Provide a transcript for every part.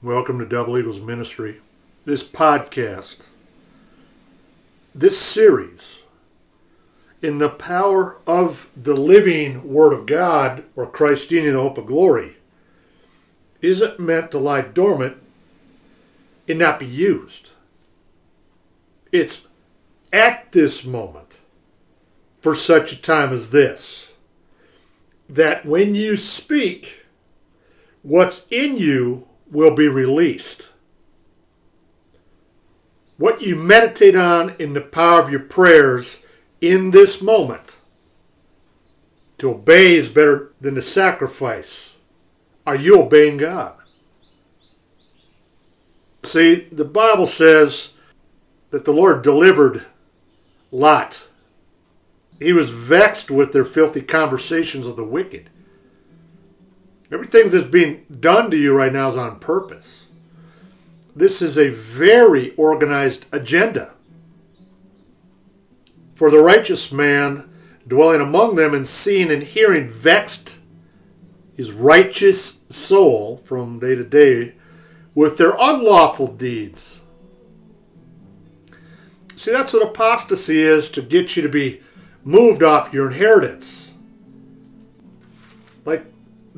Welcome to Double Eagles Ministry. This podcast, this series, in the power of the living Word of God, or Christ in the hope of glory, isn't meant to lie dormant and not be used. It's at this moment, for such a time as this, that when you speak, what's in you will be released. What you meditate on in the power of your prayers in this moment. To obey is better than to sacrifice. Are you obeying God? See, the Bible says that the Lord delivered Lot. He was vexed with their filthy conversations of the wicked. Everything that's being done to you right now is on purpose. This is a very organized agenda. For the righteous man dwelling among them and seeing and hearing vexed his righteous soul from day to day with their unlawful deeds. See, that's what apostasy is to get you to be moved off your inheritance.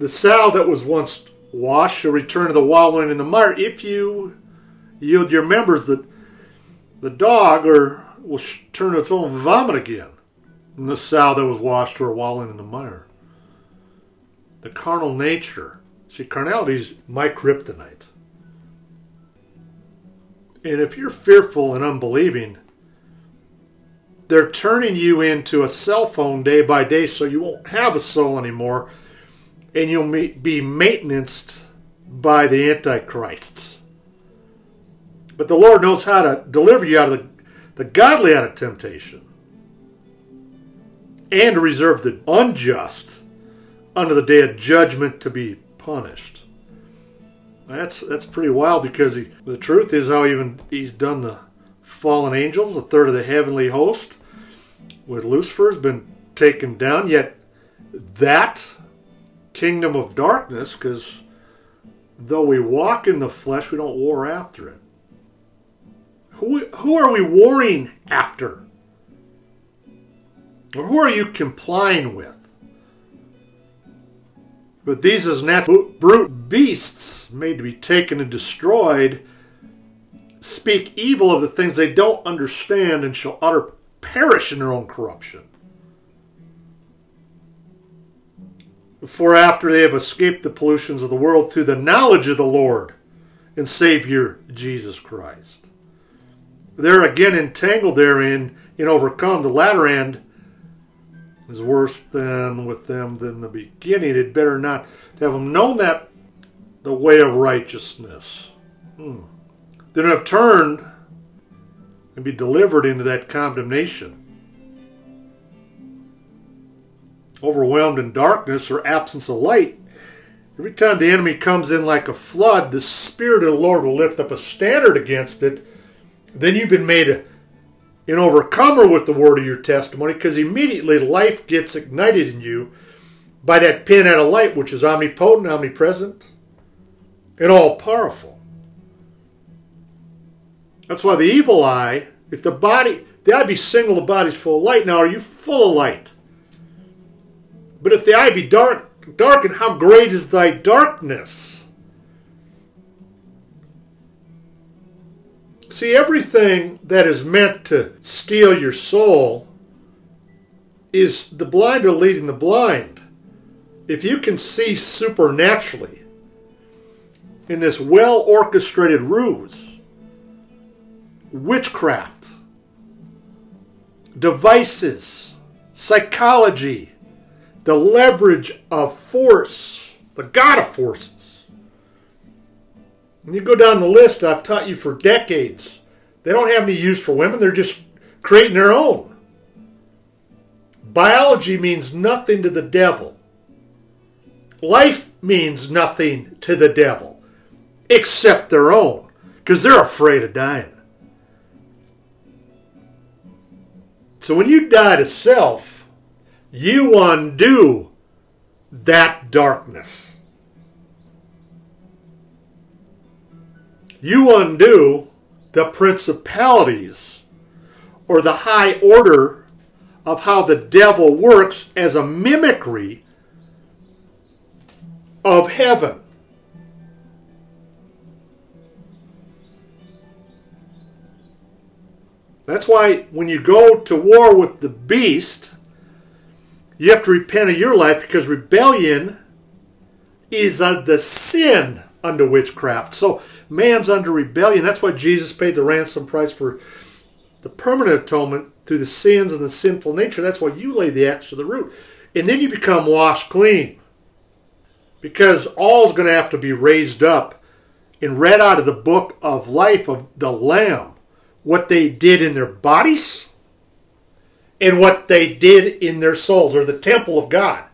The sow that was once washed shall return to the wallowing in the mire if you yield your members. That the dog or will turn its own vomit again and the sow that was washed or wallowing in the mire. The carnal nature see carnality is my kryptonite. And if you're fearful and unbelieving they're turning you into a cell phone day by day so you won't have a soul anymore and you'll be maintenanced by the Antichrist. But the Lord knows how to deliver you out of the, the godly out of temptation and to reserve the unjust under the day of judgment to be punished. That's that's pretty wild because he, the truth is how even he's done the fallen angels, a third of the heavenly host, with Lucifer has been taken down. Yet that kingdom of darkness because though we walk in the flesh, we don't war after it. Who, who are we warring after? Or who are you complying with? But these as natural brute beasts made to be taken and destroyed speak evil of the things they don't understand and shall utter perish in their own corruption. For after they have escaped the pollutions of the world through the knowledge of the Lord and Savior Jesus Christ. They're again entangled therein and overcome. The latter end is worse than with them than the beginning. It better not to have them known that the way of righteousness. Hmm. Then have turned and be delivered into that condemnation. Overwhelmed in darkness or absence of light, every time the enemy comes in like a flood, the Spirit of the Lord will lift up a standard against it. Then you've been made an overcomer with the word of your testimony because immediately life gets ignited in you by that pin out of light, which is omnipotent, omnipresent, and all powerful. That's why the evil eye, if the body, the eye be single, the body's full of light. Now, are you full of light? But if the eye be dark, darkened, how great is thy darkness? See, everything that is meant to steal your soul is the blind are leading the blind. If you can see supernaturally in this well orchestrated ruse, witchcraft, devices, psychology, the leverage of force, the God of forces. And you go down the list I've taught you for decades. They don't have any use for women, they're just creating their own. Biology means nothing to the devil. Life means nothing to the devil except their own because they're afraid of dying. So when you die to self, you undo that darkness. you undo the principalities or the high order of how the devil works as a mimicry of heaven. That's why when you go to war with the beast, you have to repent of your life because rebellion is uh, the sin under witchcraft. So man's under rebellion. That's why Jesus paid the ransom price for the permanent atonement through the sins and the sinful nature. That's why you lay the axe to the root. And then you become washed clean. Because all's going to have to be raised up and read out of the book of life of the Lamb what they did in their bodies and what they did in their souls, or the temple of God.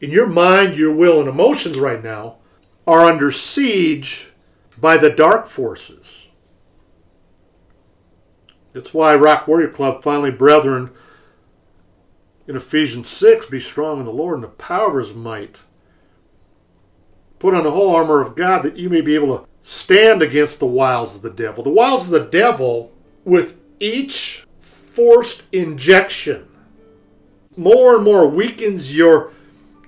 In your mind, your will, and emotions right now are under siege by the dark forces. That's why Rock Warrior Club finally, brethren, in Ephesians 6, be strong in the Lord and the power of his might. Put on the whole armor of God that you may be able to stand against the wiles of the devil. The wiles of the devil, with each forced injection, more and more weakens your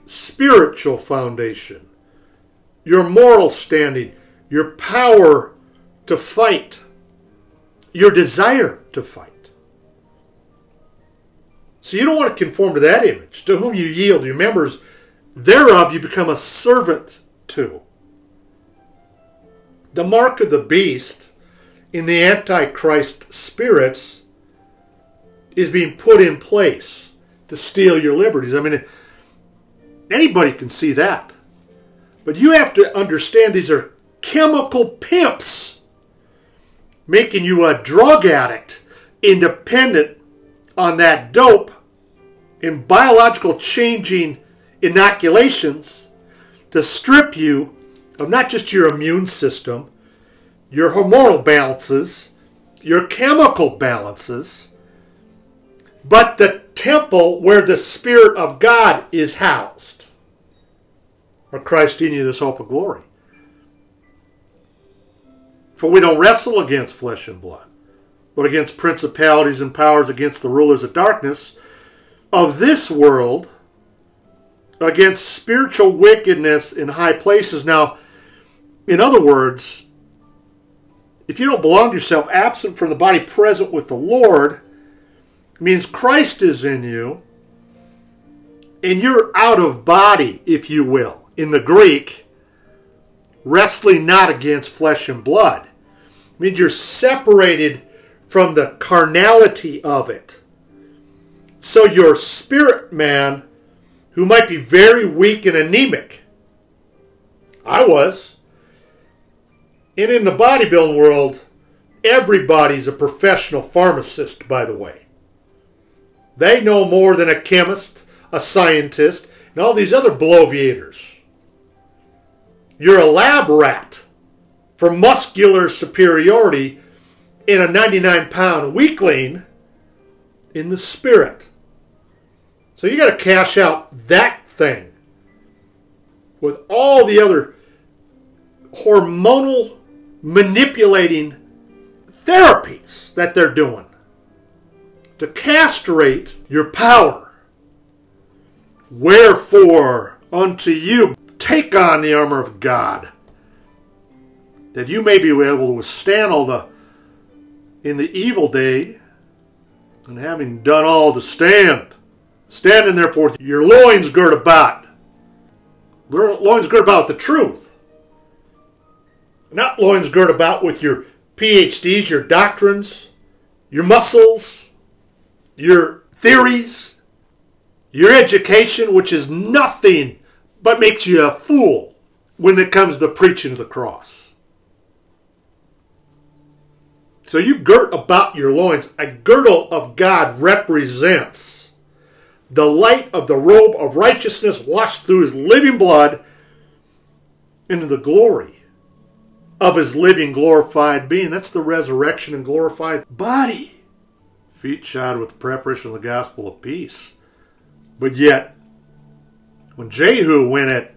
spiritual foundation, your moral standing, your power to fight, your desire to fight. So you don't want to conform to that image. To whom you yield, your members thereof you become a servant to. The mark of the beast in the Antichrist spirits is being put in place to steal your liberties. I mean, anybody can see that. But you have to understand these are chemical pimps making you a drug addict, independent on that dope and biological changing inoculations to strip you of not just your immune system, your hormonal balances, your chemical balances, but the temple where the Spirit of God is housed. Or Christ in you, this hope of glory. For we don't wrestle against flesh and blood, but against principalities and powers, against the rulers of darkness of this world, against spiritual wickedness in high places. Now, in other words, if you don't belong to yourself, absent from the body, present with the Lord, means Christ is in you, and you're out of body, if you will, in the Greek, wrestling not against flesh and blood. It means you're separated from the carnality of it. So your spirit man, who might be very weak and anemic, I was, and in the bodybuilding world, everybody's a professional pharmacist, by the way. They know more than a chemist, a scientist, and all these other bloviators. You're a lab rat for muscular superiority in a 99 pound weakling in the spirit. So you got to cash out that thing with all the other hormonal manipulating therapies that they're doing to castrate your power. Wherefore, unto you take on the armor of God, that you may be able to withstand all the in the evil day, and having done all to stand, standing therefore your loins girt about, loins girt about the truth not loins girt about with your PhDs, your doctrines, your muscles, your theories, your education, which is nothing but makes you a fool when it comes to preaching of the cross. So you girt about your loins. A girdle of God represents the light of the robe of righteousness washed through his living blood into the glory of his living glorified being. That's the resurrection and glorified body. Feet shod with the preparation of the gospel of peace. But yet, when Jehu went at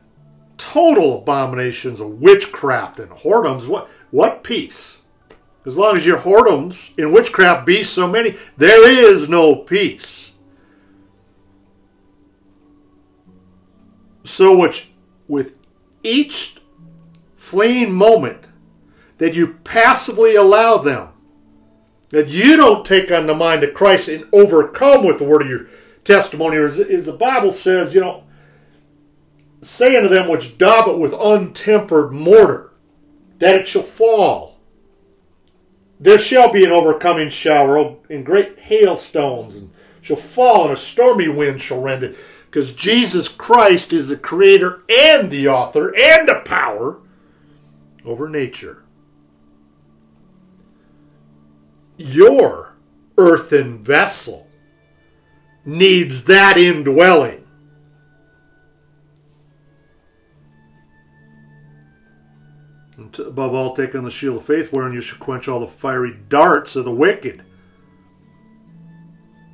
total abominations of witchcraft and whoredoms, what, what peace? As long as your whoredoms in witchcraft be so many, there is no peace. So which with each fleeing moment that you passively allow them, that you don't take on the mind of Christ and overcome with the word of your testimony, or as, as the Bible says, you know, say unto them which daub it with untempered mortar, that it shall fall. There shall be an overcoming shower and great hailstones, and shall fall, and a stormy wind shall rend it. Because Jesus Christ is the creator and the author and the power over nature. Your earthen vessel needs that indwelling. And above all, take on the shield of faith, wherein you shall quench all the fiery darts of the wicked.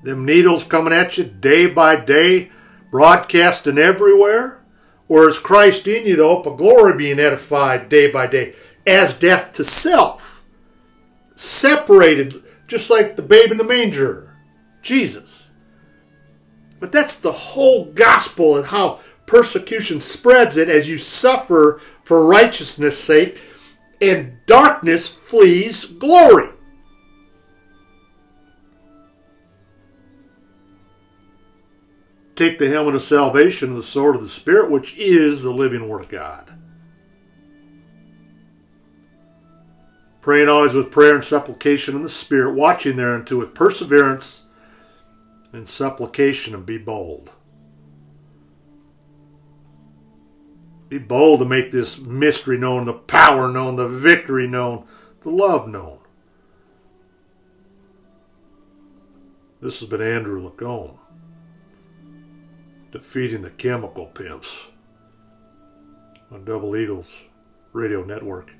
Them needles coming at you day by day, broadcasting everywhere. Or is Christ in you, the hope of glory, being edified day by day, as death to self? Separated, just like the babe in the manger, Jesus. But that's the whole gospel and how persecution spreads it as you suffer for righteousness' sake, and darkness flees glory. Take the helmet of salvation and the sword of the Spirit, which is the living Word of God. Praying always with prayer and supplication in the Spirit, watching thereunto with perseverance and supplication, and be bold. Be bold to make this mystery known, the power known, the victory known, the love known. This has been Andrew LaCombe, defeating the chemical pimps on Double Eagles Radio Network.